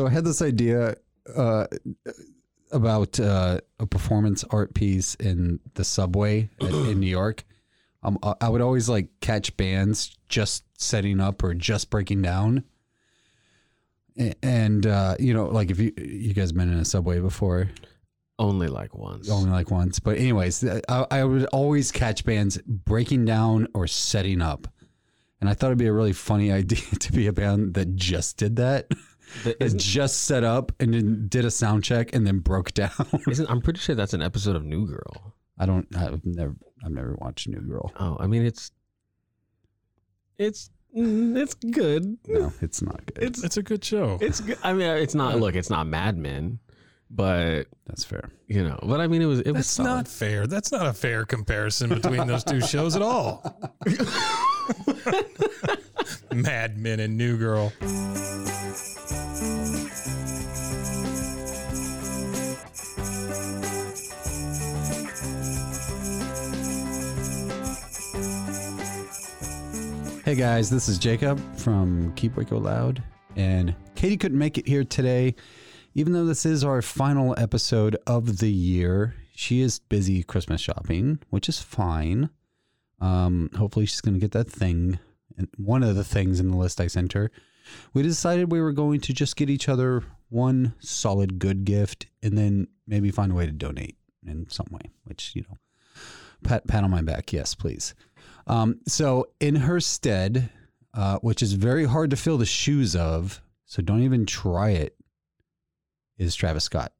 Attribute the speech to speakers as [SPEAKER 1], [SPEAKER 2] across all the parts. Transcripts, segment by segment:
[SPEAKER 1] So I had this idea uh, about uh, a performance art piece in the subway in, in New York. Um, I- I would always like catch bands just setting up or just breaking down. And uh, you know, like if you you guys been in a subway before,
[SPEAKER 2] Only like once.
[SPEAKER 1] only like once. But anyways, I, I would always catch bands breaking down or setting up, and I thought it'd be a really funny idea to be a band that just did that.
[SPEAKER 2] The-
[SPEAKER 1] That
[SPEAKER 2] isn't,
[SPEAKER 1] just set up and then did a sound check and then broke down.
[SPEAKER 2] isn't I'm pretty sure that's an episode of New Girl.
[SPEAKER 1] I don't. I've never. I've never watched New Girl.
[SPEAKER 2] Oh, I mean it's it's mm, it's good.
[SPEAKER 1] No, it's not good.
[SPEAKER 2] It's
[SPEAKER 3] It's a good show.
[SPEAKER 2] it's good. I mean it's not look, it's not Mad Men, but
[SPEAKER 1] That's fair.
[SPEAKER 2] you know, but I mean it was it was
[SPEAKER 3] That's
[SPEAKER 2] solid.
[SPEAKER 3] not fair. That's not a fair comparison between those two shows at all. Mad Men and New Girl.
[SPEAKER 1] Hey guys, this is Jacob from Keep Waco Loud, and Katie couldn't make it here today. Even though this is our final episode of the year, she is busy Christmas shopping, which is fine. Um, hopefully, she's going to get that thing, one of the things in the list I sent her. We decided we were going to just get each other one solid good gift, and then maybe find a way to donate in some way. Which you know, pat pat on my back, yes, please. Um, so in her stead, uh, which is very hard to fill the shoes of, so don't even try it, is Travis Scott.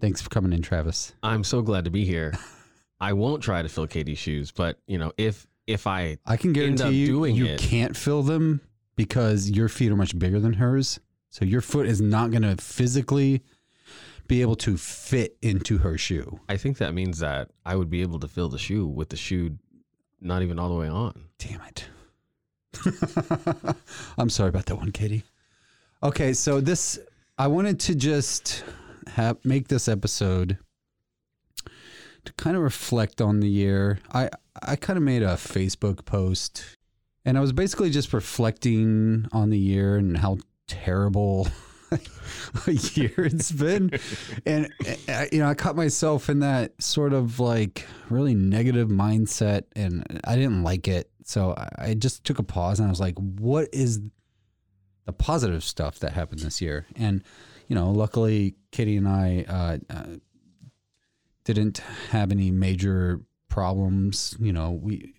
[SPEAKER 1] Thanks for coming in, Travis.
[SPEAKER 2] I'm so glad to be here. I won't try to fill Katie's shoes, but you know, if if I
[SPEAKER 1] I can guarantee you,
[SPEAKER 2] doing
[SPEAKER 1] you
[SPEAKER 2] it.
[SPEAKER 1] can't fill them because your feet are much bigger than hers. So your foot is not going to physically be able to fit into her shoe.
[SPEAKER 2] I think that means that I would be able to fill the shoe with the shoe not even all the way on.
[SPEAKER 1] Damn it. I'm sorry about that one, Katie. Okay, so this I wanted to just have make this episode to kind of reflect on the year. I I kind of made a Facebook post and I was basically just reflecting on the year and how terrible a year it's been. and uh, you know, I caught myself in that sort of like really negative mindset and I didn't like it. So I- I just took a pause and I was like, what is the positive stuff that happened this year? And you know, luckily Kitty and I uh, uh, didn't have any major problems. You know, we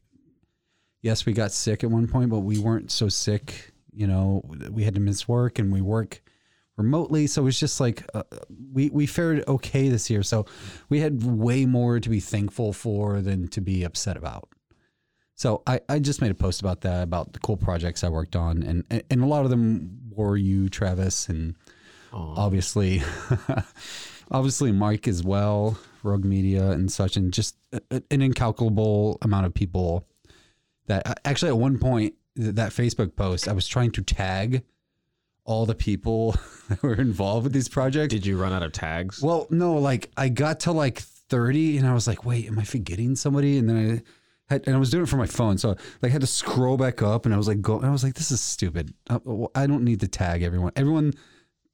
[SPEAKER 1] yes, we got sick at one point, but we weren't so sick. You know, we had to miss work and we work remotely, so it was just like uh, we we fared okay this year. So we had way more to be thankful for than to be upset about. So I, I just made a post about that, about the cool projects I worked on, and and a lot of them were you, Travis, and
[SPEAKER 2] Oh,
[SPEAKER 1] obviously obviously mike as well rogue media and such and just an incalculable amount of people that uh, actually at one point th- that facebook post i was trying to tag all the people that were involved with these projects
[SPEAKER 2] did you run out of tags?
[SPEAKER 1] well no like i got to like 30 and i was like wait am i forgetting somebody and then i had, and I was doing it from my phone, so like I had to scroll back up, and I was like, "Go!" And I was like, "This is stupid. Uh, I, I don't need to tag everyone. Everyone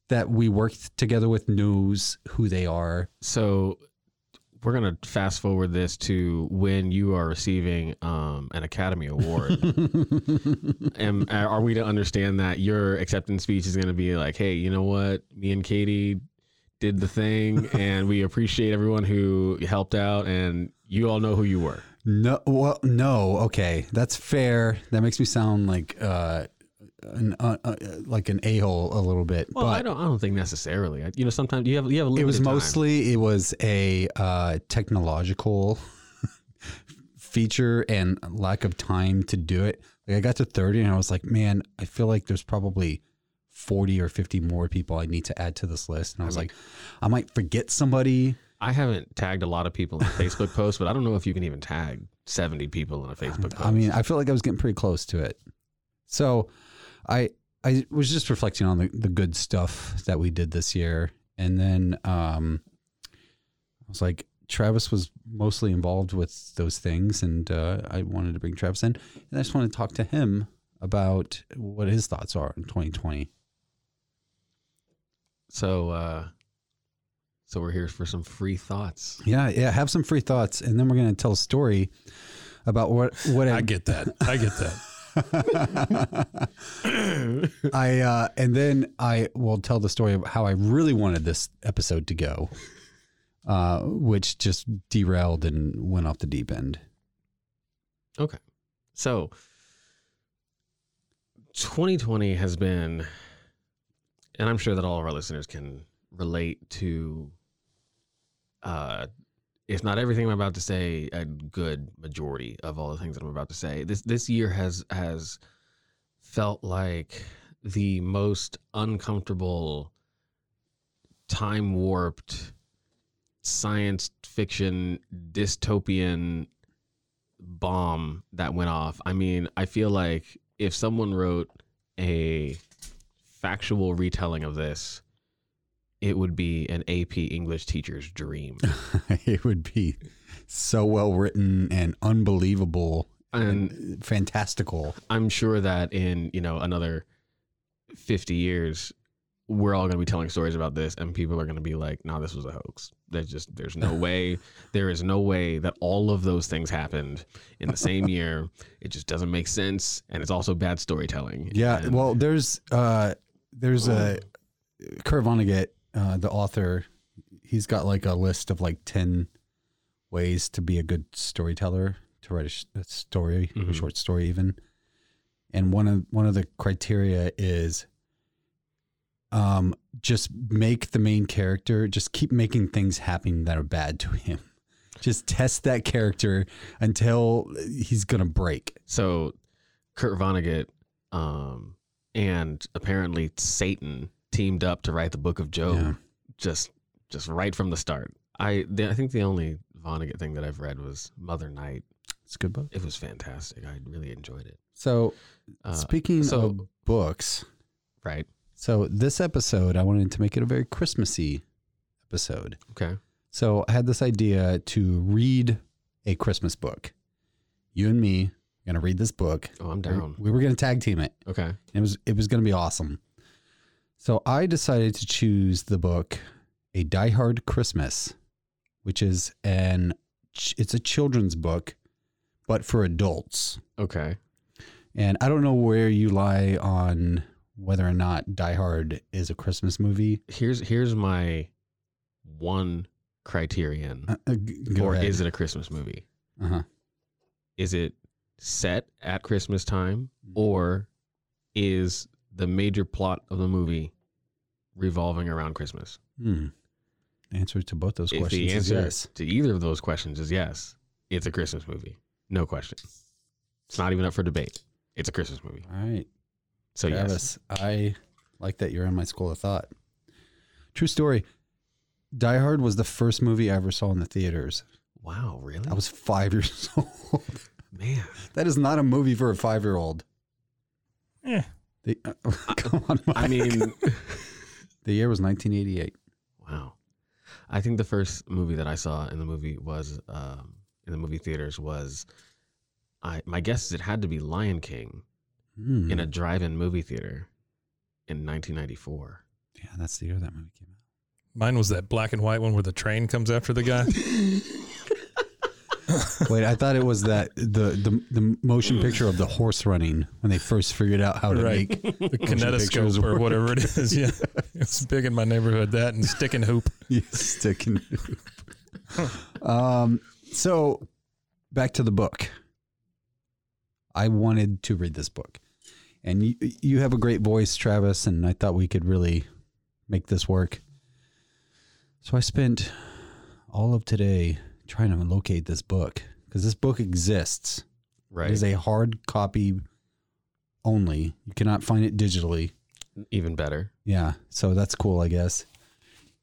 [SPEAKER 1] that we worked together with knows who they are.
[SPEAKER 2] So we're gonna fast forward this to when you are receiving um, an Academy Award. and are we to understand that your acceptance speech is gonna be like, "Hey, you know what? Me and Katie did the thing, and we appreciate everyone who helped out, and you all know who you were."
[SPEAKER 1] No, well, no. Okay, that's fair. That makes me sound like uh, an uh, uh, like an a hole a little bit.
[SPEAKER 2] Well,
[SPEAKER 1] but
[SPEAKER 2] I don't. I don't think necessarily. I- You know, sometimes you have you have a
[SPEAKER 1] little.
[SPEAKER 2] it
[SPEAKER 1] was
[SPEAKER 2] time.
[SPEAKER 1] mostly it was a uh, technological feature and lack of time to do it. Like I got to 30 and I was like, man, I feel like there's probably 40 or 50 more people I need to add to this list. And I was like, I might forget somebody.
[SPEAKER 2] I haven't tagged a lot of people in Facebook posts, but I don't know if you can even tag seventy people in a Facebook post.
[SPEAKER 1] I mean, I feel like I was getting pretty close to it. So I I was just reflecting on the, the good stuff that we did this year. And then um I was like, Travis was mostly involved with those things and uh, I wanted to bring Travis in. And I just wanted to talk to him about what his thoughts are in 2020.
[SPEAKER 2] so uh, so we're here for some free thoughts.
[SPEAKER 1] Yeah, yeah, have some free thoughts and then we're going to tell a story about what what
[SPEAKER 3] I get that. I get that.
[SPEAKER 1] I uh, and then I will tell the story of how I really wanted this episode to go, uh, which just derailed and went off the deep end.
[SPEAKER 2] Okay. So 2020 has been, and I'm sure that all of our listeners can relate to, uh, if not everything I'm about to say, a good majority of all the things that I'm about to say. This this year has has felt like the most uncomfortable, time warped, science fiction dystopian bomb that went off. I mean, I feel like if someone wrote a factual retelling of this, it would be an AP English teacher's dream.
[SPEAKER 1] it would be so well written and unbelievable
[SPEAKER 2] And
[SPEAKER 1] and fantastical.
[SPEAKER 2] I'm sure that in, you know, another 50 years, we're all going to be telling stories about this and people are going to be like, no, this was a hoax. There's just, there's no way, there is no way that all of those things happened in the same year. It just doesn't make sense. And it's also bad storytelling.
[SPEAKER 1] Yeah,
[SPEAKER 2] And-
[SPEAKER 1] well, there's uh, there's a Kurt Vonnegut, uh, the author. He's got like a list of like ten ways to be a good storyteller, to write a, sh- a story, a
[SPEAKER 2] Mhm.
[SPEAKER 1] short story, even. And one of one of the criteria is, um, just make the main character just keep making things happen that are bad to him. Just test that character until he's gonna break.
[SPEAKER 2] So Kurt Vonnegut um, and apparently Satan teamed up to write the book of Job
[SPEAKER 1] Yeah.
[SPEAKER 2] just just right from the start. I the, I think the only Vonnegut thing that I've read was Mother Night.
[SPEAKER 1] It's a good book.
[SPEAKER 2] It was fantastic. I really enjoyed it.
[SPEAKER 1] So
[SPEAKER 2] Uh,
[SPEAKER 1] Speaking
[SPEAKER 2] so-
[SPEAKER 1] of books,
[SPEAKER 2] right.
[SPEAKER 1] so this episode, I wanted to make it a very Christmassy episode.
[SPEAKER 2] Okay.
[SPEAKER 1] So I had this idea to read a Christmas book. You and me are gonna read this book.
[SPEAKER 2] Oh, I'm down.
[SPEAKER 1] We were gonna tag team it.
[SPEAKER 2] Okay.
[SPEAKER 1] It was it was gonna be awesome. So I decided to choose the book A Die Hard Christmas, which is an it's a children's book, but for adults.
[SPEAKER 2] Okay.
[SPEAKER 1] And I don't know where you lie on whether or not Die Hard is a Christmas movie.
[SPEAKER 2] Here's here's my one criterion
[SPEAKER 1] Uh, uh, g- ahead.
[SPEAKER 2] is it a Christmas movie?
[SPEAKER 1] Uh-huh.
[SPEAKER 2] Is it set at Christmas time
[SPEAKER 1] Mm-hmm.
[SPEAKER 2] or is the major plot of the movie revolving around Christmas?
[SPEAKER 1] Hmm. The answer to both those
[SPEAKER 2] If
[SPEAKER 1] questions
[SPEAKER 2] the
[SPEAKER 1] is
[SPEAKER 2] answer
[SPEAKER 1] yes.
[SPEAKER 2] to either of those questions is yes, it's a Christmas movie. No question. It's not even up for debate. It's a Christmas movie.
[SPEAKER 1] All right,
[SPEAKER 2] So yes.
[SPEAKER 1] Travis, I like that you're in my school of thought. True story. Die Hard was the first movie I ever saw in the theaters.
[SPEAKER 2] Wow, really?
[SPEAKER 1] I was five years old.
[SPEAKER 2] Man.
[SPEAKER 1] that is not a movie for a five year old.
[SPEAKER 3] Eh.
[SPEAKER 1] The, come on,
[SPEAKER 2] I mean
[SPEAKER 1] the year was 1988.
[SPEAKER 2] Wow. I think the first movie that I saw in the movie was um, in the movie theaters was I my guess is it had to be Lion King
[SPEAKER 1] Hmm.
[SPEAKER 2] in a drive-in movie theater in 1994.
[SPEAKER 1] yeah, that's the year that movie came out.
[SPEAKER 3] Mine was that black and white one where the train comes after the guy.
[SPEAKER 1] Wait, I thought it was that the the the motion picture of the horse running when they first figured out how to
[SPEAKER 3] Right.
[SPEAKER 1] make
[SPEAKER 3] The kinetoscope or
[SPEAKER 1] work.
[SPEAKER 3] whatever it is. Yeah. It's big in my neighborhood. That and stick and hoop.
[SPEAKER 1] you stick in. um. So, back to the book. I wanted to read this book, And you, you have a great voice, Travis, and I thought we could really make this work. So I spent all of today trying to locate this book because this book exists.
[SPEAKER 2] Right.
[SPEAKER 1] It is a hard copy only. You cannot find it digitally.
[SPEAKER 2] Even better.
[SPEAKER 1] Yeah, so that's cool, I guess.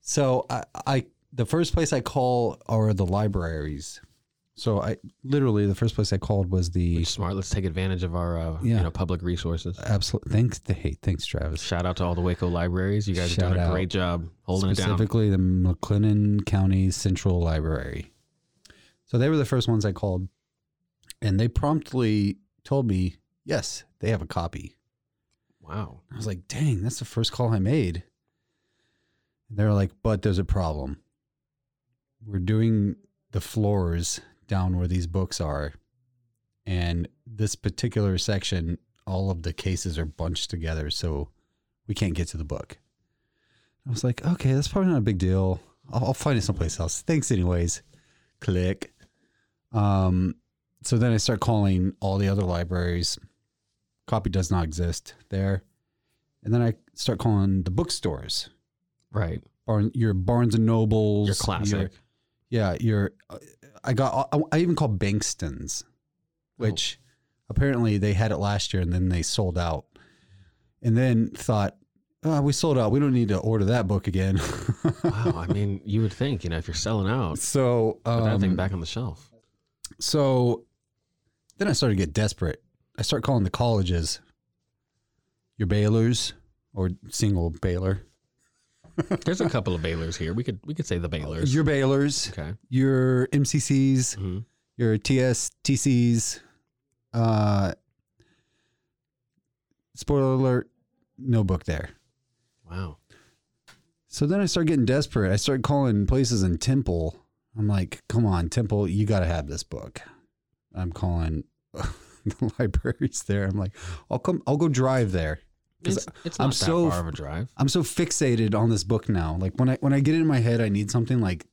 [SPEAKER 1] So I, I the first place I call are the libraries. So I literally the first place I called was the
[SPEAKER 2] smart. Let's take advantage of our uh,
[SPEAKER 1] Yeah.
[SPEAKER 2] you know public resources.
[SPEAKER 1] Absolutely. Thanks, hey, thanks, Travis.
[SPEAKER 2] Shout out to all the Waco libraries. You guys are
[SPEAKER 1] Shout
[SPEAKER 2] doing a great job holding it down.
[SPEAKER 1] Specifically, the McLennan County Central Library. So they were the first ones I called, and they promptly told me, yes, they have a copy.
[SPEAKER 2] Wow.
[SPEAKER 1] I was like, dang, that's the first call I made. And they were like, but there's a problem. We're doing the floors down where these books are. And this particular section, all of the cases are bunched together. So we can't get to the book. I was like, okay, that's probably not a big deal. I'll, I'll find it someplace else. Thanks, anyways. Click. Um, so then I start calling all the other libraries copy does not exist there. And then I start calling the bookstores,
[SPEAKER 2] Right.
[SPEAKER 1] Barn, your Barnes and Nobles,
[SPEAKER 2] Your classic.
[SPEAKER 1] yeah, your. uh, I got. I, I even called Bankston's, which apparently they had it last year and then they sold out. And then thought, oh, we sold out. We don't need to order that book again.
[SPEAKER 2] wow. I mean, you would think, you know, if you're selling out,
[SPEAKER 1] so
[SPEAKER 2] put that thing
[SPEAKER 1] um,
[SPEAKER 2] back on the shelf.
[SPEAKER 1] So then I started to get desperate. I start calling the colleges your Baylors or single Baylor.
[SPEAKER 2] There's a couple of Baylors here. We could we could say the Baylors.
[SPEAKER 1] Your Baylors,
[SPEAKER 2] okay.
[SPEAKER 1] your MCCs,
[SPEAKER 2] hmm
[SPEAKER 1] your TSTCs. Uh, spoiler alert, no book there.
[SPEAKER 2] Wow.
[SPEAKER 1] So then I start getting desperate. I start calling places in Temple. I'm like, come on, Temple, you got to have this book. I'm calling the libraries there. I'm like, I'll come, I'll go drive there.
[SPEAKER 2] It's, it's
[SPEAKER 1] I'm
[SPEAKER 2] not that
[SPEAKER 1] so-
[SPEAKER 2] far of a drive.
[SPEAKER 1] I'm so fixated on this book now. Like when I when I get it in my head, I need something. Like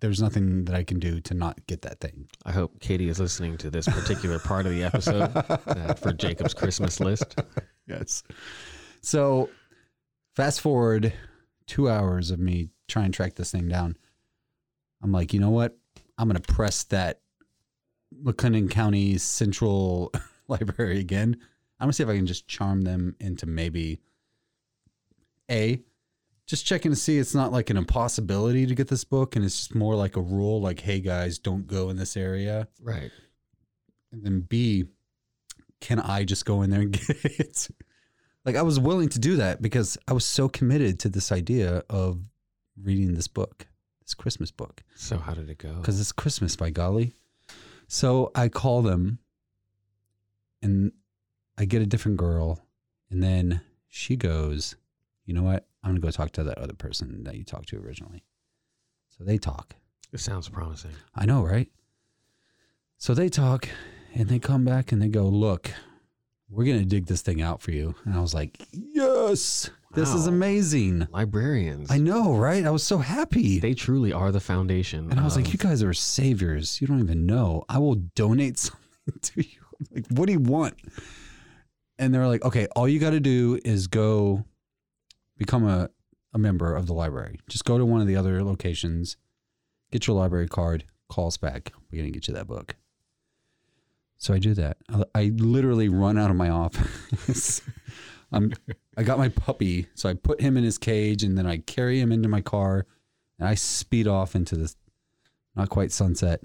[SPEAKER 1] there's nothing that I can do to not get that thing.
[SPEAKER 2] I hope Katie is listening to this particular part of the episode uh, for Jacob's Christmas list.
[SPEAKER 1] Yes. So fast forward two hours of me trying to track this thing down. I'm like, you know what? I'm gonna press that McLennan County Central Library again. I'm gonna see if I can just charm them into maybe a just checking to see it's not like an impossibility to get this book and it's just more like a rule like hey guys don't go in this area
[SPEAKER 2] Right.
[SPEAKER 1] and then b can i just go in there and get it like i was willing to do that because i was so committed to this idea of reading this book this christmas book
[SPEAKER 2] So how did it go?
[SPEAKER 1] because it's Christmas, by golly. So I call them and I get a different girl. And then she goes, You know what? I'm to go talk to that other person that you talked to originally. So they talk.
[SPEAKER 2] It sounds promising.
[SPEAKER 1] I know, right? So they talk and they come back and they go, Look, we're to dig this thing out for you. And I was like, Yes, this is amazing.
[SPEAKER 2] Librarians.
[SPEAKER 1] I know, right? I was so happy.
[SPEAKER 2] They truly are the foundation.
[SPEAKER 1] And I was like,
[SPEAKER 2] of-
[SPEAKER 1] you guys are saviors. You don't even know. I will donate something to you. I'm like, what do you want? And they're like, okay, all you got to do is go become a, a member of the library. Just go to one of the other locations, get your library card, call us back. We're going to get you that book. So I do that. I, I literally run out of my office. I'm, I got my puppy. So I put him in his cage and then I carry him into my car and I speed off into the not quite sunset.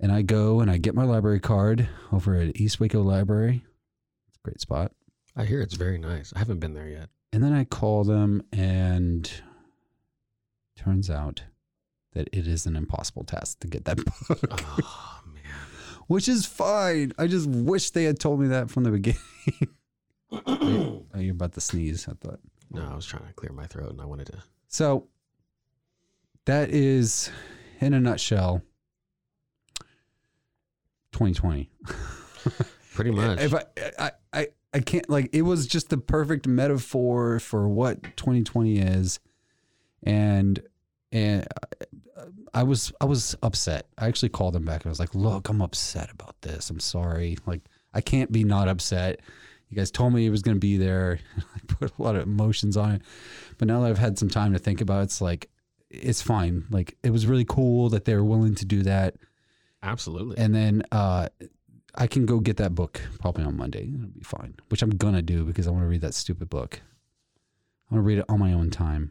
[SPEAKER 1] And I go and I get my library card over at East Waco Library. It's a great spot.
[SPEAKER 2] I hear it's very nice. I haven't been there yet.
[SPEAKER 1] And then I call them and turns out that it is an impossible task to get that book,
[SPEAKER 2] Oh man.
[SPEAKER 1] which is fine. I just wish they had told me that from the beginning. oh, you're about to sneeze, I thought.
[SPEAKER 2] No, I was trying to clear my throat and I wanted to.
[SPEAKER 1] So that is, in a nutshell, 2020.
[SPEAKER 2] Pretty much.
[SPEAKER 1] If I, I, I, I can't like it was just the perfect metaphor for what 2020 is, and and I was I was upset. I actually called them back and I was like, "Look, I'm upset about this. I'm sorry. Like I can't be not upset. You guys told me it was going to be there. I put a lot of emotions on it, but now that I've had some time to think about it, it's like it's fine. Like it was really cool that they were willing to do that,
[SPEAKER 2] Absolutely.
[SPEAKER 1] and then uh, I can go get that book probably on Monday. It'll be fine, which I'm gonna do because I want to read that stupid book. I want to read it on my own time.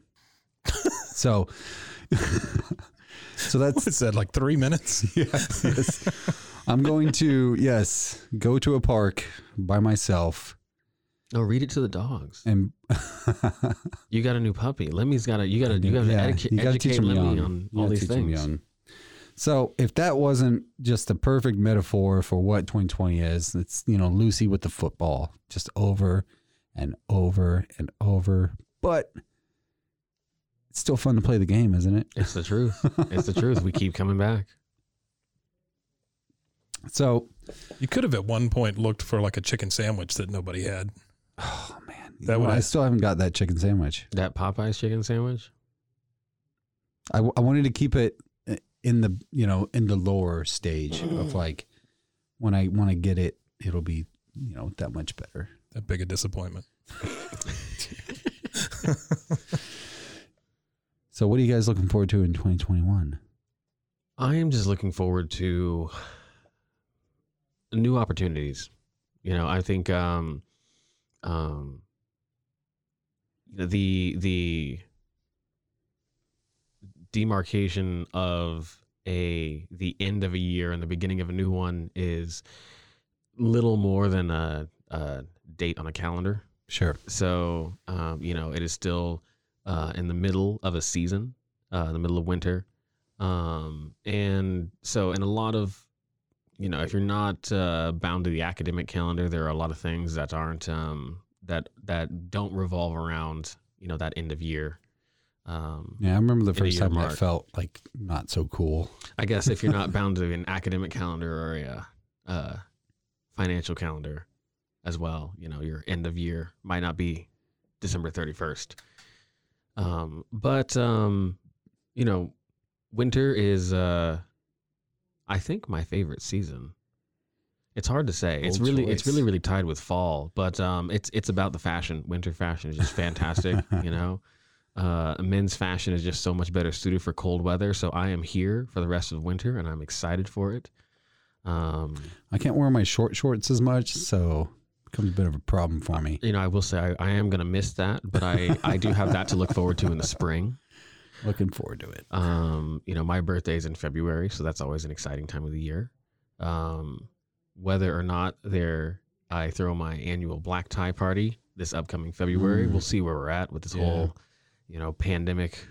[SPEAKER 1] so, so that's
[SPEAKER 3] What's that, like three minutes?
[SPEAKER 1] yes. I'm going to yes go to a park by myself
[SPEAKER 2] no, read it to the dogs.
[SPEAKER 1] and
[SPEAKER 2] You got a new puppy. Lemmy's got a. You got to. You got to
[SPEAKER 1] Yeah, you gotta
[SPEAKER 2] educate Lemmy
[SPEAKER 1] young.
[SPEAKER 2] on all these things.
[SPEAKER 1] So if that wasn't just the perfect metaphor for what 2020 is, it's you know Lucy with the football, just over and over and over. But it's still fun to play the game, isn't it?
[SPEAKER 2] It's the truth. it's the truth. We keep coming back.
[SPEAKER 1] So,
[SPEAKER 3] You could have at one point looked for like a chicken sandwich that nobody had.
[SPEAKER 1] oh man,
[SPEAKER 3] That
[SPEAKER 1] that
[SPEAKER 3] would-
[SPEAKER 1] I still haven't got that chicken sandwich.
[SPEAKER 2] That Popeyes chicken sandwich.
[SPEAKER 1] I, I wanted to keep it uh, in the you know in the lower stage of like when I want to get it, it'll be you know that much better.
[SPEAKER 3] That big a disappointment.
[SPEAKER 1] So, what are you guys looking forward to in 2021?
[SPEAKER 2] I am just looking forward to new opportunities. You know, I think um, um, the the demarcation of a the end of a year and the beginning of a new one is little more than a, a date on a calendar.
[SPEAKER 1] Sure.
[SPEAKER 2] So, um, you know, it is still uh, in the middle of a season, uh, the middle of winter. Um, and so, in a lot of, you know, if you're not uh, bound to the academic calendar, there are a lot of things that aren't, um, that, that don't revolve around, you know, that end of year. Um,
[SPEAKER 1] Yeah, I remember the first time that
[SPEAKER 2] mark.
[SPEAKER 1] felt like not so cool.
[SPEAKER 2] I guess if you're not bound to an academic calendar or a uh, financial calendar as well, you know, your end of year might not be December 31st. Um, but, um, you know, winter is, uh, I think, my favorite season. It's hard to say. It's really, it's really, really tied with fall. But um, it's it's about the fashion. Winter fashion is just fantastic. you know, uh, men's fashion is just so much better suited for cold weather. So I am here for the rest of winter, and I'm excited for it. Um,
[SPEAKER 1] I can't wear my short shorts as much, so it becomes a bit of a problem for me.
[SPEAKER 2] you know, I will say I, I am going to miss that, but I I do have that to look forward to in the spring.
[SPEAKER 1] Looking forward to it.
[SPEAKER 2] Um, you know, my birthday is in February, so that's always an exciting time of the year. Um, whether or not there, I throw my annual black tie party this upcoming February.
[SPEAKER 1] Mm.
[SPEAKER 2] We'll see where we're at with this
[SPEAKER 1] Yeah.
[SPEAKER 2] whole, you know, pandemic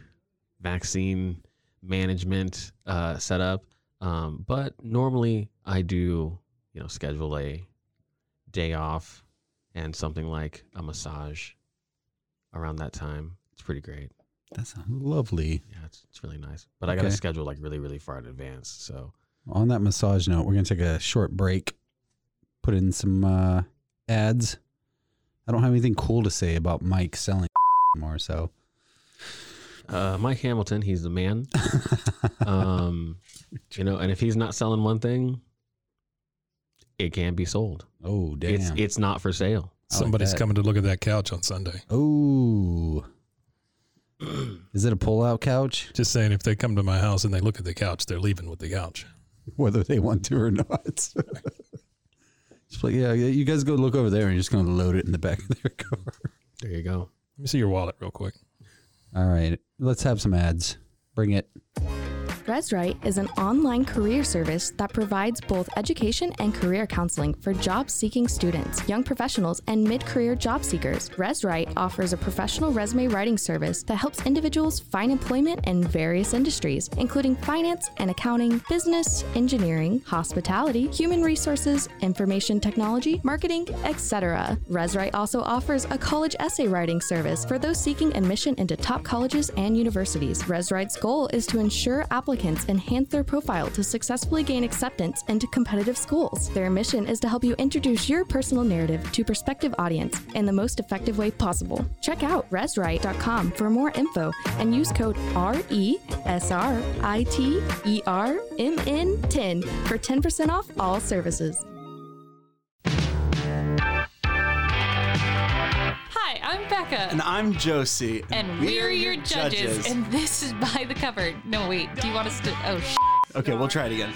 [SPEAKER 2] vaccine management uh, setup. Um, but normally I do, you know, schedule a day off and something like a massage around that time. It's pretty great.
[SPEAKER 1] That sounds lovely.
[SPEAKER 2] Yeah, it's, it's really nice. But I got to
[SPEAKER 1] Okay.
[SPEAKER 2] schedule like really, really far in advance. So
[SPEAKER 1] On that massage note, we're gonna take a short break. Put in some uh, ads. I don't have anything cool to say about Mike selling anymore, so
[SPEAKER 2] uh, Mike Hamilton, he's the man. um, you know, and if he's not selling one thing, it can't be sold.
[SPEAKER 1] oh damn.
[SPEAKER 2] It's it's not for sale.
[SPEAKER 1] I like
[SPEAKER 3] Somebody's
[SPEAKER 1] that.
[SPEAKER 3] coming to look at that couch on Sunday.
[SPEAKER 1] oh, is it a pull-out couch?
[SPEAKER 3] Just saying, if they come to my house and they look at the couch, they're leaving with the couch.
[SPEAKER 1] Whether they want to or not. Just like, yeah, yeah, you guys go look over there, and you're just gonna load it in the back of their car.
[SPEAKER 2] There you go.
[SPEAKER 3] Let me see your wallet real quick.
[SPEAKER 1] All right, let's have some ads. Bring it.
[SPEAKER 4] ResRight is an online career service that provides both education and career counseling for job seeking students, young professionals, and mid career job seekers. ResRight offers a professional resume writing service that helps individuals find employment in various industries, including finance and accounting, business, engineering, hospitality, human resources, information technology, marketing, etc. ResRight also offers a college essay writing service for those seeking admission into top colleges and universities. ResRight's goal is to ensure applicants enhance their profile to successfully gain acceptance into competitive schools. Their mission is to help you introduce your personal narrative to prospective audience in the most effective way possible. Check out resright.com for more info and use code E RESRITERMN10 for 10% off all services.
[SPEAKER 5] I'm
[SPEAKER 6] And I'm Josie.
[SPEAKER 5] And we're, your judges, And this is By the Cover. No, wait. Do you want us to? Oh, sh-
[SPEAKER 6] Okay, we'll try it again.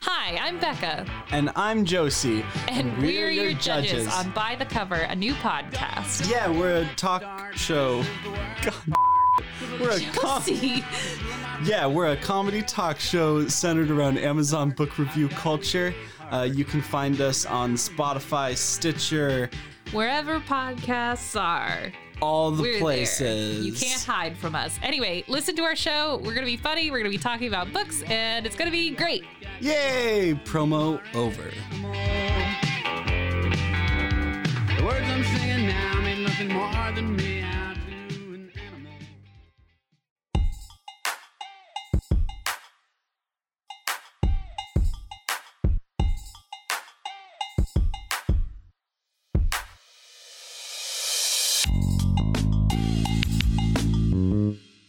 [SPEAKER 5] Hi, I'm Becca.
[SPEAKER 6] And I'm Josie.
[SPEAKER 5] And, we're, your, judges. on By the Cover, a new podcast.
[SPEAKER 6] Yeah, we're a talk show. God. We're a com- yeah, we're a comedy talk show centered around Amazon book review culture. Uh, you can find us on Spotify, Stitcher,
[SPEAKER 5] Wherever podcasts are.
[SPEAKER 6] all the
[SPEAKER 5] We're
[SPEAKER 6] places.
[SPEAKER 5] there. You can't hide from us. Anyway, listen to our show. We're going to be funny. We're going to be talking about books, and it's going to be great.
[SPEAKER 6] Yay! Promo over.
[SPEAKER 7] The words I'm singing now mean nothing more than me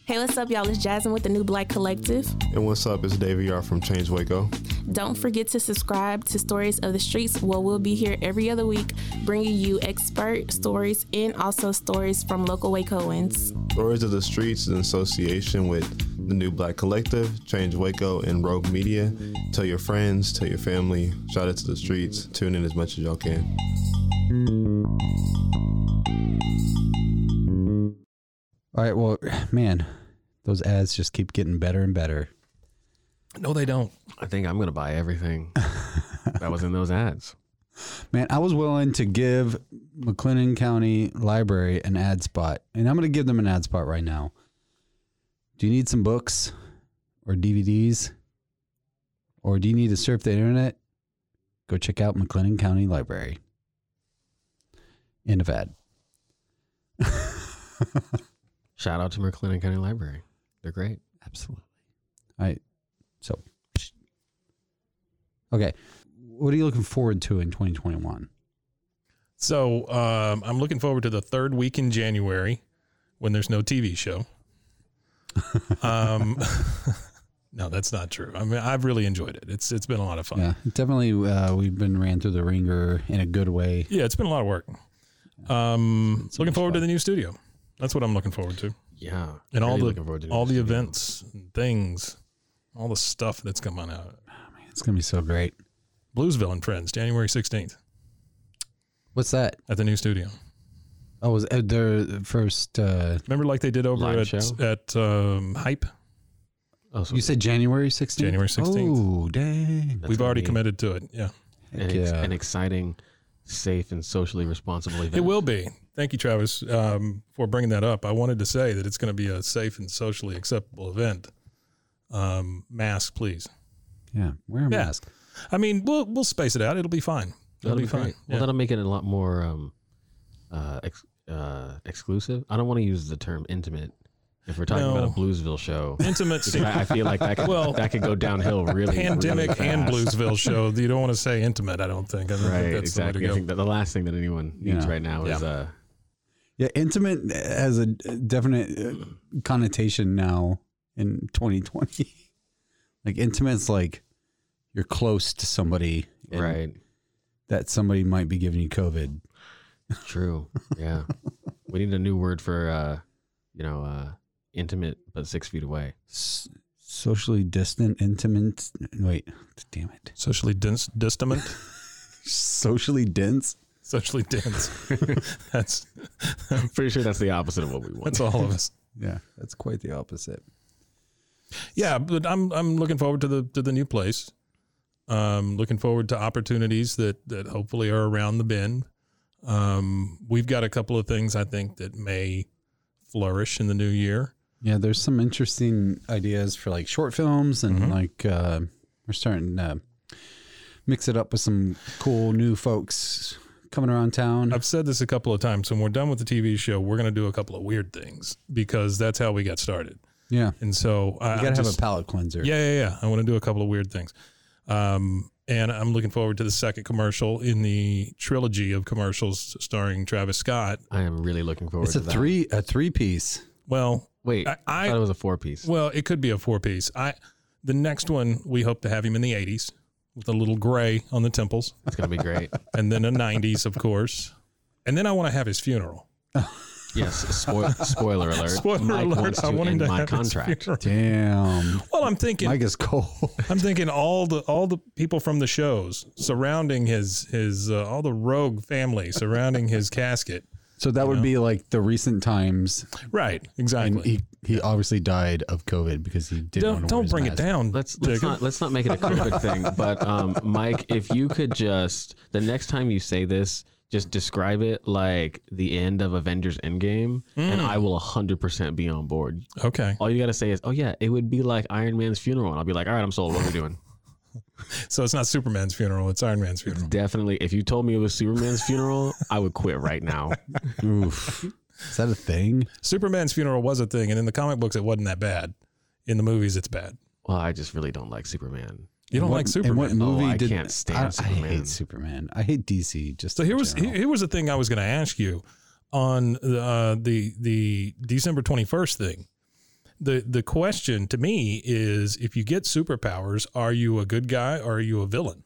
[SPEAKER 8] Hey, what's up, y'all? It's Jasmine with the New Black Collective.
[SPEAKER 9] And what's up? It's Davey R from Change Waco.
[SPEAKER 8] Don't forget to subscribe to Stories of the Streets. Well, we'll be here every other week bringing you expert stories and also stories from local Wacoans.
[SPEAKER 9] Stories of the Streets is in association with the New Black Collective, Change Waco, and Rogue Media. Tell your friends, tell your family, shout it to the streets. Tune in as much as y'all can.
[SPEAKER 1] All right. Well, man, those ads just keep getting better and better.
[SPEAKER 3] No, they don't.
[SPEAKER 2] I think I'm gonna buy everything that was in those ads.
[SPEAKER 1] Man, I was willing to give McLennan County Library an ad spot, and I'm going to give them an ad spot right now. Do you need some books or DVDs? Or do you need to surf the internet? Go check out McLennan County Library. End of ad.
[SPEAKER 2] Shout out to McLennan County Library. They're great.
[SPEAKER 1] Absolutely. All right. So, okay. What are you looking forward to in 2021?
[SPEAKER 3] So um, I'm looking forward to the third week in January when there's no TV show. Um, no, that's not true. I mean, I've really enjoyed it. It's it's been a lot of fun.
[SPEAKER 1] Yeah, definitely. Uh, we've been ran through the ringer in a good way.
[SPEAKER 3] Yeah, it's been a lot of work. Um,
[SPEAKER 1] so
[SPEAKER 3] looking
[SPEAKER 1] much
[SPEAKER 3] forward to the new studio. That's what I'm looking forward to.
[SPEAKER 2] Yeah,
[SPEAKER 3] And all the
[SPEAKER 2] looking forward to
[SPEAKER 3] all the
[SPEAKER 2] video.
[SPEAKER 3] events, and things, all the stuff that's coming out.
[SPEAKER 1] It's gonna be so great.
[SPEAKER 3] Bluesville and Friends, January 16th
[SPEAKER 1] What's that?
[SPEAKER 3] at the new studio.
[SPEAKER 1] Oh, was it their first? Uh,
[SPEAKER 3] Remember, like they did over
[SPEAKER 2] Live
[SPEAKER 3] at
[SPEAKER 2] show?
[SPEAKER 3] at um, Hype.
[SPEAKER 2] Oh, so
[SPEAKER 1] you said January 16th.
[SPEAKER 3] January 16th.
[SPEAKER 1] Oh, dang!
[SPEAKER 2] that's
[SPEAKER 3] We've already
[SPEAKER 2] be
[SPEAKER 3] committed to it. Yeah,
[SPEAKER 2] an,
[SPEAKER 1] Heck
[SPEAKER 2] ex-
[SPEAKER 1] yeah.
[SPEAKER 2] an exciting, safe, and socially responsible event.
[SPEAKER 3] it will be. Thank you, Travis, um, for bringing that up. I wanted to say that it's going to be a safe and socially acceptable event. Um, mask, please.
[SPEAKER 1] Yeah, wear a
[SPEAKER 3] Yeah.
[SPEAKER 1] mask.
[SPEAKER 3] I mean, we'll we'll space it out. It'll be fine. It'll
[SPEAKER 2] That'll
[SPEAKER 3] be,
[SPEAKER 2] be
[SPEAKER 3] fine.
[SPEAKER 2] great. Well,
[SPEAKER 3] Yeah.
[SPEAKER 2] that'll make it a lot more um, uh, ex- uh, exclusive. I don't want to use the term intimate if we're talking about a Bluesville show.
[SPEAKER 3] Intimate
[SPEAKER 2] I, I feel like that could,
[SPEAKER 3] Well,
[SPEAKER 2] that could go downhill really.
[SPEAKER 3] pandemic
[SPEAKER 2] really
[SPEAKER 3] and. Bluesville show. You don't want to say intimate. I don't think. I don't
[SPEAKER 2] Right,
[SPEAKER 3] think that's
[SPEAKER 2] exactly.
[SPEAKER 3] the
[SPEAKER 2] I
[SPEAKER 3] way to
[SPEAKER 2] think
[SPEAKER 3] go.
[SPEAKER 2] that the last thing that anyone needs
[SPEAKER 1] Yeah.
[SPEAKER 2] right now is
[SPEAKER 3] Yeah.
[SPEAKER 2] uh,
[SPEAKER 1] Yeah, intimate has a definite uh, connotation now in 2020. like intimate's like you're close to somebody,
[SPEAKER 2] right.
[SPEAKER 1] That somebody might be giving you COVID.
[SPEAKER 2] True. Yeah. we need a new word for uh, you know, uh, intimate but six feet away.
[SPEAKER 1] S- socially distant, intimate. Wait, damn it.
[SPEAKER 3] Socially dense, distant,
[SPEAKER 1] Socially dense.
[SPEAKER 3] Socially dense. that's
[SPEAKER 2] I'm pretty sure that's the opposite of what we want.
[SPEAKER 3] that's all of us.
[SPEAKER 1] Yeah, that's quite the opposite.
[SPEAKER 3] Yeah, but I'm I'm looking forward to the to the new place. Um, looking forward to opportunities that that hopefully are around the bend. Um, we've got a couple of things I think that may flourish in the new year.
[SPEAKER 1] Yeah, there's some interesting ideas for like short films and
[SPEAKER 3] Mhm.
[SPEAKER 1] like uh, we're starting to mix it up with some cool new folks coming around town.
[SPEAKER 3] I've said this a couple of times. When we're done with the TV show, we're going to do a couple of weird things because that's how we got started.
[SPEAKER 1] yeah,
[SPEAKER 3] And so I
[SPEAKER 1] you
[SPEAKER 3] I
[SPEAKER 1] gotta have
[SPEAKER 3] just-
[SPEAKER 1] a palate cleanser.
[SPEAKER 3] Yeah, yeah, yeah. I want to do a couple of weird things. Um, and I'm looking forward to the second commercial in the trilogy of commercials starring Travis Scott.
[SPEAKER 2] I am really looking forward
[SPEAKER 1] it's a
[SPEAKER 2] to that.
[SPEAKER 1] three a three piece.
[SPEAKER 3] Well,
[SPEAKER 2] Wait,
[SPEAKER 3] I-
[SPEAKER 2] I,
[SPEAKER 3] I-
[SPEAKER 2] thought it was a four piece.
[SPEAKER 3] well, it could be a four piece. I the next one we hope to have him in the 80s with a little gray on the temples,
[SPEAKER 2] It's gonna be great.
[SPEAKER 3] and then a '90s, of course, and then I want to have his funeral.
[SPEAKER 2] Yes. Spoil, spoiler alert.
[SPEAKER 3] Spoiler
[SPEAKER 2] Mike
[SPEAKER 3] alert,
[SPEAKER 2] wants
[SPEAKER 3] I want him
[SPEAKER 2] end
[SPEAKER 3] to
[SPEAKER 2] my
[SPEAKER 3] have his
[SPEAKER 2] contract.
[SPEAKER 3] funeral.
[SPEAKER 1] Damn.
[SPEAKER 3] Well, I'm thinking
[SPEAKER 1] Mike is cold.
[SPEAKER 3] I'm thinking all the all the people from the shows surrounding his his uh, all the rogue family surrounding his casket.
[SPEAKER 1] So that would be like the recent times.
[SPEAKER 3] Right,
[SPEAKER 1] And
[SPEAKER 3] exactly.
[SPEAKER 1] he, he obviously died of COVID because he didn't
[SPEAKER 3] don't
[SPEAKER 1] want to
[SPEAKER 3] don't bring it down.
[SPEAKER 2] Let's let's
[SPEAKER 3] Jacob.
[SPEAKER 2] not let's not make it a COVID thing. But um, Mike, if you could just the next time you say this, just describe it like the end of Avengers Endgame, and I will hundred percent be on board.
[SPEAKER 3] Okay.
[SPEAKER 2] All you got to say is, "Oh yeah, it would be like Iron Man's funeral," and I'll be like, "All right, I'm sold. What are we doing?"
[SPEAKER 3] So it's not Superman's funeral; it's Iron Man's funeral.
[SPEAKER 2] Definitely. If you told me it was Superman's funeral, I would quit right now.
[SPEAKER 1] Oof. Is that a thing?
[SPEAKER 3] Superman's funeral was a thing, and in the comic books, it wasn't that bad. In the movies, it's bad.
[SPEAKER 2] Well, I just really don't like Superman.
[SPEAKER 3] You don't
[SPEAKER 1] What-
[SPEAKER 3] like
[SPEAKER 1] and
[SPEAKER 3] Superman.
[SPEAKER 1] what movie
[SPEAKER 2] Oh, I
[SPEAKER 1] did
[SPEAKER 2] can't stand
[SPEAKER 1] I, I
[SPEAKER 2] Superman.
[SPEAKER 1] hate Superman. I hate DC. Just
[SPEAKER 3] So
[SPEAKER 1] in
[SPEAKER 3] here was
[SPEAKER 1] general.
[SPEAKER 3] here was the thing I was going to ask you on uh, the the December twenty first thing. The the question to me is if you get superpowers, are you a good guy or are you a villain?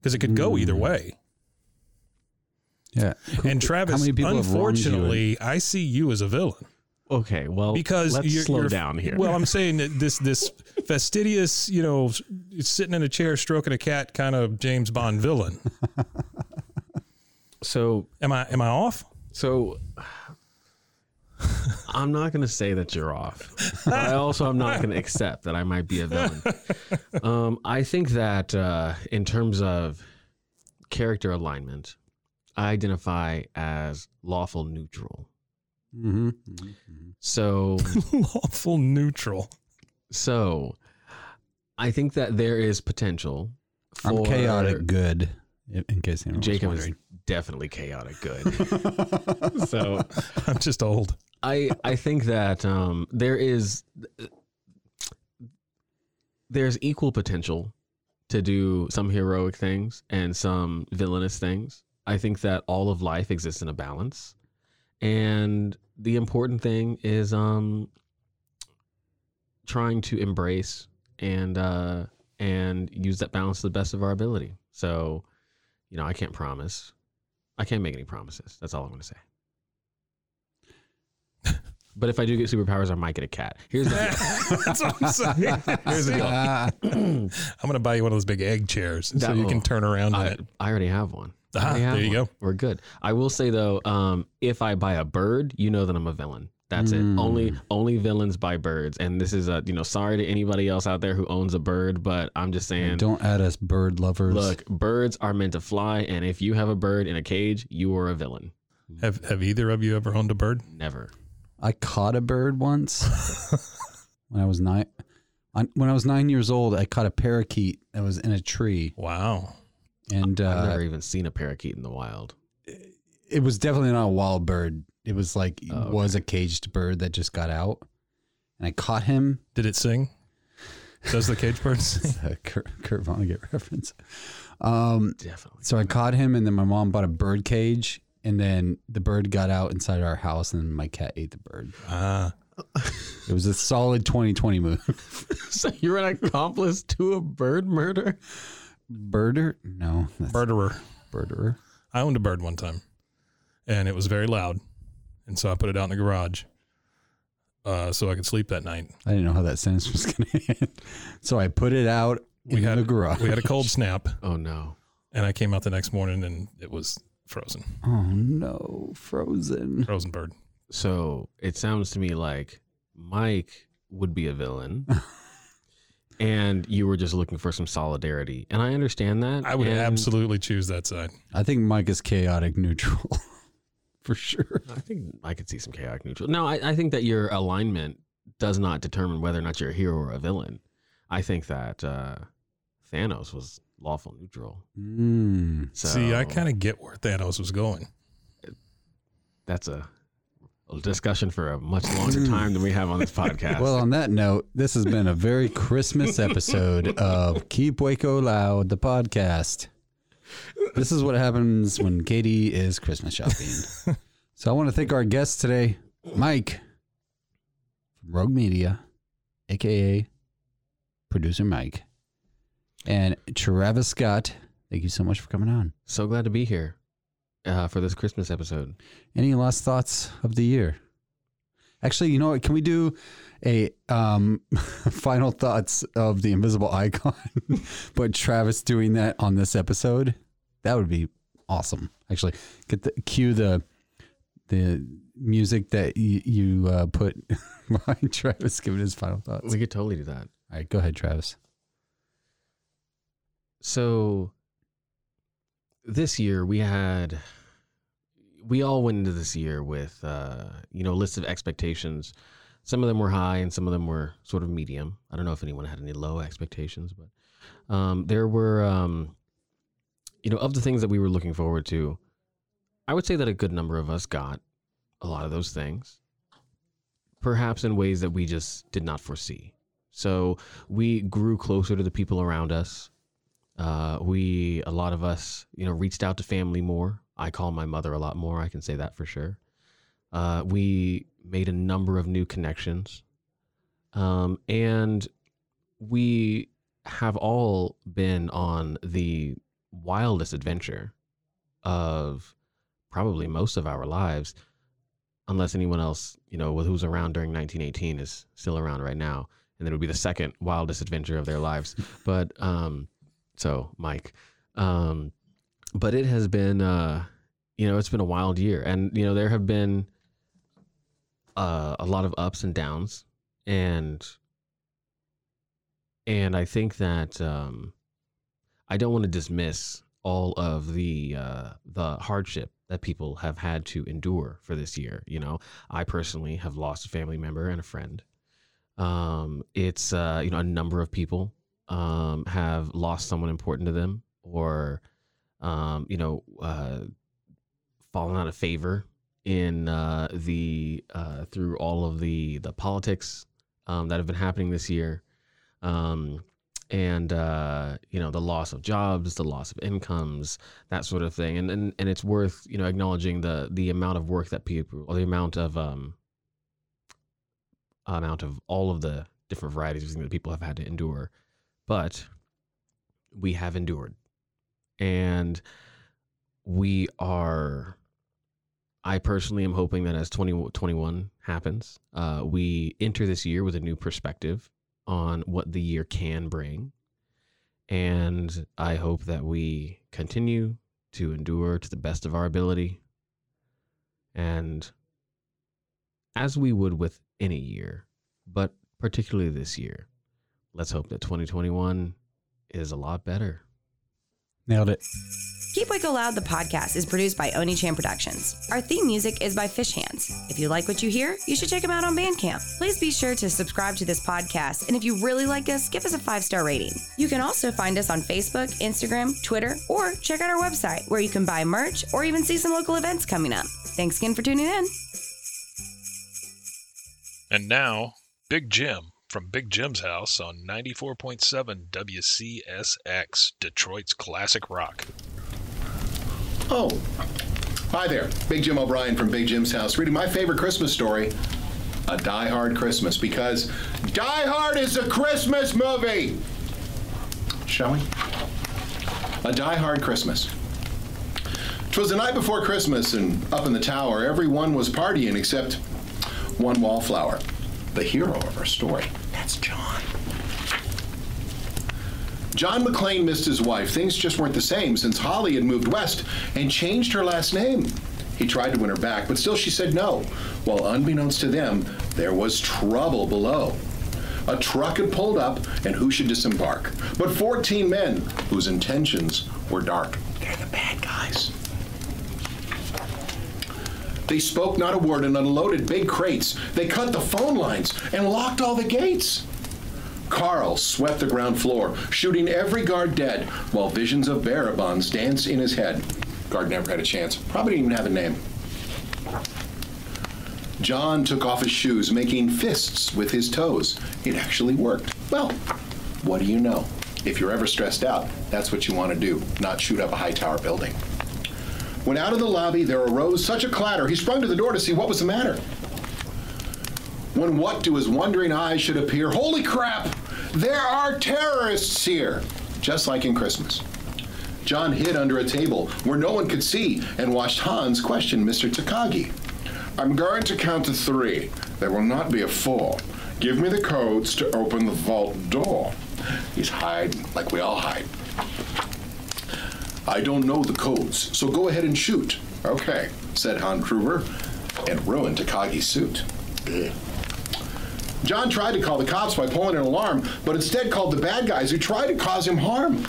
[SPEAKER 3] Because it could go either
[SPEAKER 1] Hmm.
[SPEAKER 3] way.
[SPEAKER 1] Yeah.
[SPEAKER 3] And Travis,
[SPEAKER 1] many people have you
[SPEAKER 3] unfortunately, I see you as a villain
[SPEAKER 2] Okay, well,
[SPEAKER 3] because
[SPEAKER 2] let's
[SPEAKER 3] you're,
[SPEAKER 2] slow
[SPEAKER 3] you're-
[SPEAKER 2] down here.
[SPEAKER 3] Well, I'm saying that this this fastidious, you know, sitting in a chair stroking a cat kind of James Bond villain.
[SPEAKER 2] so
[SPEAKER 3] Am I am I off?
[SPEAKER 2] So I'm not going to say that you're off. But I also am not going to accept that I might be a villain. Um, I think that uh, in terms of character alignment, I identify as lawful neutral.
[SPEAKER 1] hmm
[SPEAKER 2] So,
[SPEAKER 3] Lawful neutral.
[SPEAKER 2] so I think that there is potential. For
[SPEAKER 1] I'm chaotic good. In in case anyone was
[SPEAKER 2] Jacob is definitely chaotic good. so
[SPEAKER 3] I'm just old.
[SPEAKER 2] I I think that um, there is there's equal potential to do some heroic things and some villainous things. I think that all of life exists in a balance, and the important thing is um, trying to embrace and uh, and use that balance to the best of our ability. So, you know, I can't promise. I can't make any promises. That's all I'm going to say. But if I do get superpowers, I might get a cat. Here's the deal.
[SPEAKER 3] That's what I'm saying.
[SPEAKER 2] Here's the deal.
[SPEAKER 3] I'm going to buy you one of those big egg chairs so
[SPEAKER 2] That-
[SPEAKER 3] you can
[SPEAKER 2] oh,
[SPEAKER 3] turn around in
[SPEAKER 2] I,
[SPEAKER 3] it.
[SPEAKER 2] I already have one. I
[SPEAKER 3] Ah,
[SPEAKER 2] already have
[SPEAKER 3] there you
[SPEAKER 2] one.
[SPEAKER 3] go.
[SPEAKER 2] We're good. I will say though, um, if I buy a bird, you know that I'm a villain. That's
[SPEAKER 1] Mm.
[SPEAKER 2] it. Only only villains buy birds. And this is a you know sorry to anybody else out there who owns a bird, but I'm just saying.
[SPEAKER 1] don't add us bird lovers.
[SPEAKER 2] Look, birds are meant to fly, and if you have a bird in a cage, you are a villain.
[SPEAKER 3] Have Have either of you ever owned a bird?
[SPEAKER 2] Never.
[SPEAKER 1] I caught a bird once when I was nine. When I was nine years old, I caught a parakeet that was in a tree,
[SPEAKER 3] Wow.
[SPEAKER 1] and
[SPEAKER 2] I've
[SPEAKER 1] uh,
[SPEAKER 2] never even seen a parakeet in the wild.
[SPEAKER 1] it was definitely not a wild bird. It was like
[SPEAKER 2] Oh, okay.
[SPEAKER 1] was a caged bird that just got out, and I caught him.
[SPEAKER 3] Did it sing? Does the cage bird sing?
[SPEAKER 1] a Kurt, Kurt Vonnegut reference. Um,
[SPEAKER 2] Definitely.
[SPEAKER 1] so I caught him, and then my mom bought a bird cage, and then the bird got out inside our house, and my cat ate the bird.
[SPEAKER 3] Ah.
[SPEAKER 1] It was a solid 2020 move.
[SPEAKER 2] so you're an accomplice to a bird murder?
[SPEAKER 1] Birder? No, that's
[SPEAKER 3] Birderer.
[SPEAKER 1] birderer.
[SPEAKER 3] I owned a bird one time, and it was very loud, and so I put it out in the garage, uh, so I could sleep that night.
[SPEAKER 1] I didn't know how that sentence was going to end. So I put it out
[SPEAKER 3] We
[SPEAKER 1] in
[SPEAKER 3] had
[SPEAKER 1] the garage.
[SPEAKER 3] We had a cold snap,
[SPEAKER 2] Oh no.
[SPEAKER 3] and I came out the next morning, and it was frozen,
[SPEAKER 1] Oh no, frozen.
[SPEAKER 3] frozen bird.
[SPEAKER 2] So it sounds to me like Mike would be a villain. and you were just looking for some solidarity. And I understand that.
[SPEAKER 3] I would
[SPEAKER 2] and
[SPEAKER 3] absolutely choose that side.
[SPEAKER 1] I think Mike is chaotic neutral. For sure.
[SPEAKER 2] I think I could see some chaotic neutral. No, I, I think that your alignment does not determine whether or not you're a hero or a villain. I think that uh, Thanos was lawful neutral.
[SPEAKER 1] Mm.
[SPEAKER 2] So
[SPEAKER 3] See, I kind of get where Thanos was going.
[SPEAKER 2] that's a, a discussion for a much longer time than we have on this podcast.
[SPEAKER 1] Well, on that note, this has been a very Christmas episode of Keep Waco Loud, the podcast. This is what happens when Katie is Christmas shopping. so I want to thank our guest today, Mike from Rogue Media, aka producer Mike. And Travis Scott, thank you so much for coming on.
[SPEAKER 2] So glad to be here uh, for this Christmas episode.
[SPEAKER 1] Any last thoughts of the year? Actually, you know what? Can we do a um, final thoughts of the invisible icon, but Travis doing that on this episode? That would be awesome. Actually, get the cue the the music that you, you uh, put behind Travis giving his final thoughts.
[SPEAKER 2] We could totally do that.
[SPEAKER 1] All right, go ahead, Travis.
[SPEAKER 2] So this year we had we all went into this year with uh, you know lists of expectations. Some of them were high and some of them were sort of medium. I don't know if anyone had any low expectations, but um, there were um, you know of the things that we were looking forward to. I would say that a good number of us got a lot of those things, perhaps in ways that we just did not foresee. So we grew closer to the people around us. Uh, we, a lot of us, you know, reached out to family more. I call my mother a lot more. I can say that for sure. Uh, we made a number of new connections. Um, and we have all been on the wildest adventure of probably most of our lives, unless anyone else, you know, who's around during 1918 is still around right now. And it would be the second wildest adventure of their lives. But, um, so Mike, um, but it has been, uh, you know, it's been a wild year, and you know there have been uh, a lot of ups and downs, and and I think that um, I don't want to dismiss all of the uh, the hardship that people have had to endure for this year. You know, I personally have lost a family member and a friend. Um, it's uh, you know a number of people um, have lost someone important to them or um, you know uh, fallen out of favor in uh, the uh, through all of the the politics um, that have been happening this year. Um, and uh, you know the loss of jobs the loss of incomes that sort of thing. And, and and it's worth you know acknowledging the the amount of work that people or the amount of um amount of all of the different varieties of things that people have had to endure but we have endured. And we are i personally am hoping that as 2021 happens uh, we enter this year with a new perspective on what the year can bring. And i hope that we continue to endure to the best of our ability. And as we would with any year but particularly this year let's hope that 2021 is a lot better.
[SPEAKER 1] Nailed it.
[SPEAKER 10] Keep Waco Loud, the podcast, is produced by Oni Chan Productions. Our theme music is by Fish Hands. If you like what you hear, you should check them out on Bandcamp. Please be sure to subscribe to this podcast, and if you really like us, give us a five star rating. You can also find us on Facebook, Instagram, Twitter, or check out our website where you can buy merch or even see some local events coming up. Thanks again for tuning in.
[SPEAKER 11] And now, Big Jim from Big Jim's house on 94.7 WCSX, Detroit's classic rock.
[SPEAKER 12] Oh, hi there. Big Jim O'Brien from Big Jim's house, reading my favorite Christmas story, A Die Hard Christmas, because Die Hard is a Christmas movie. Shall we? A Die Hard Christmas. 'Twas the night before Christmas, and up in the tower, everyone was partying except one wallflower, the hero of our story. That's John. John McClane missed his wife. Things just weren't the same since Holly had moved west and changed her last name. He tried to win her back, but still she said no. While unbeknownst to them, there was trouble below. A truck had pulled up, and who should disembark? But 14 men whose intentions were dark. They're the bad guys. They spoke not a word and unloaded big crates. They cut the phone lines and locked all the gates. Carl swept the ground floor, shooting every guard dead, while visions of bearer bonds danced in his head. Guard never had a chance. Probably didn't even have a name. John took off his shoes, making fists with his toes. It actually worked. Well, what do you know? If you're ever stressed out, that's what you want to do, not shoot up a high tower building. When out of the lobby there arose such a clatter, he sprung to the door to see what was the matter. When what to his wondering eyes should appear, holy crap, there are terrorists here. just like in Christmas. John hid under a table where no one could see and watched Hans question Mr. Takagi.
[SPEAKER 13] I'm going to count to three. There will not be a four. Give me the codes to open the vault door.
[SPEAKER 12] He's hiding like we all hide. I don't know the codes, so go ahead and shoot. Okay, said Hans Gruber, and ruined Takagi's suit. Ugh. John tried to call the cops by pulling an alarm, but instead called the bad guys who tried to cause him harm.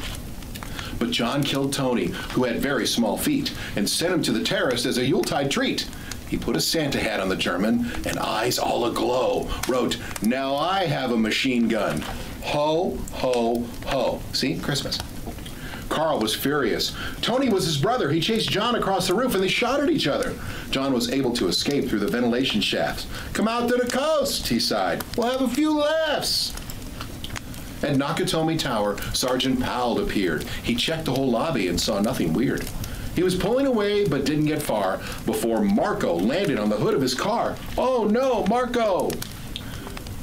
[SPEAKER 12] But John killed Tony, who had very small feet, and sent him to the terrace as a Yuletide treat. He put a Santa hat on the German and eyes all aglow, wrote, Now I have a machine gun. Ho, ho, ho. See? Christmas. Carl was furious. Tony was his brother. He chased John across the roof and they shot at each other. John was able to escape through the ventilation shafts. Come out to the coast, he sighed. We'll have a few laughs. At Nakatomi Tower, Sergeant Powell appeared. He checked the whole lobby and saw nothing weird. He was pulling away but didn't get far before Marco landed on the hood of his car. Oh no, Marco!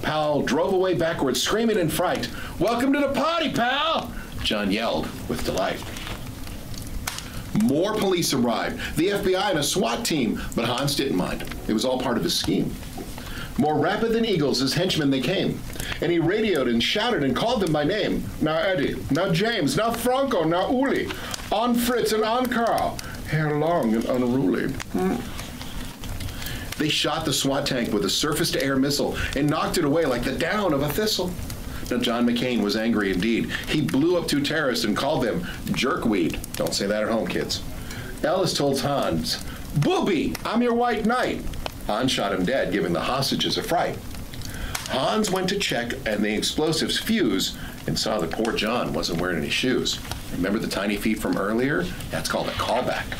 [SPEAKER 12] Powell drove away backwards, screaming in fright. Welcome to the party, pal! John yelled with delight. More police arrived, the FBI and a SWAT team, but Hans didn't mind. It was all part of his scheme. More rapid than eagles, his henchmen they came. And he radioed and shouted and called them by name. Now Eddie, now James, now Franco, now Uli, on Fritz and on Carl. Hair long and unruly. Hmm. They shot the SWAT tank with a surface to air missile and knocked it away like the down of a thistle. Now, John McClane was angry indeed. He blew up two terrorists and called them jerkweed. Don't say that at home, kids. Ellis told Hans, Booby, I'm your white knight. Hans shot him dead, giving the hostages a fright. Hans went to check and the explosives fuse and saw that poor John wasn't wearing any shoes. Remember the tiny feet from earlier? That's called a callback.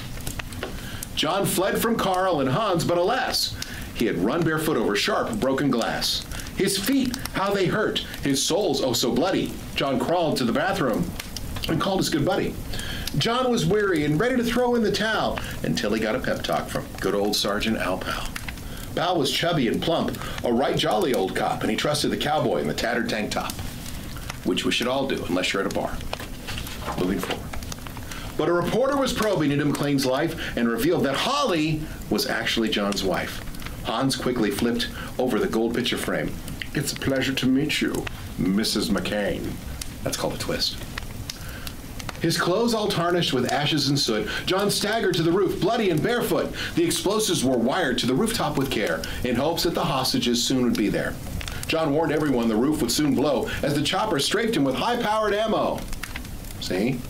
[SPEAKER 12] John fled from Carl and Hans, but alas, he had run barefoot over sharp, broken glass. His feet, how they hurt. His soles, oh so bloody. John crawled to the bathroom and called his good buddy. John was weary and ready to throw in the towel until he got a pep talk from good old Sergeant Al Powell. Pal was chubby and plump, a right jolly old cop, and he trusted the cowboy in the tattered tank top, which we should all do unless you're at a bar. Moving forward. But a reporter was probing into McClane's life and revealed that Holly was actually John's wife. Hans quickly flipped over the gold picture frame. It's a pleasure to meet you, Mrs. McClane. That's called a twist. His clothes all tarnished with ashes and soot, John staggered to the roof, bloody and barefoot. The explosives were wired to the rooftop with care, in hopes that the hostages soon would be there. John warned everyone the roof would soon blow as the chopper strafed him with high powered ammo. See?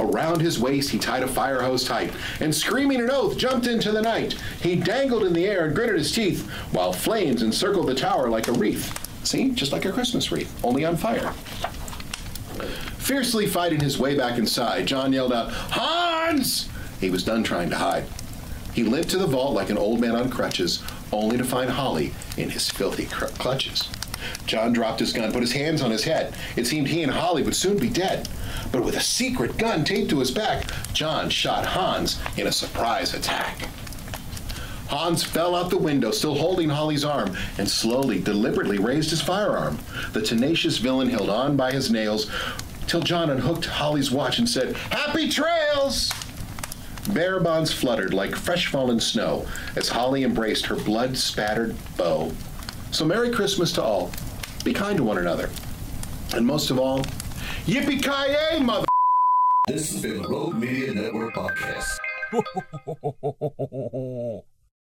[SPEAKER 12] Around his waist, he tied a fire hose tight, and screaming an oath, jumped into the night. He dangled in the air and gritted his teeth, while flames encircled the tower like a wreath. See? Just like a Christmas wreath, only on fire. Fiercely fighting his way back inside, John yelled out, Hans! He was done trying to hide. He limped to the vault like an old man on crutches, only to find Holly in his filthy cr- clutches. John dropped his gun, put his hands on his head. It seemed he and Holly would soon be dead. But with a secret gun taped to his back, John shot Hans in a surprise attack. Hans fell out the window, still holding Holly's arm, and slowly, deliberately raised his firearm. The tenacious villain held on by his nails till John unhooked Holly's watch and said, Happy trails! Bearer bonds fluttered like fresh fallen snow as Holly embraced her blood spattered bow. So, Merry Christmas to all. Be kind to one another. And most of all, Yippee ki mother!
[SPEAKER 14] This has been the Rogue Media Network Podcast.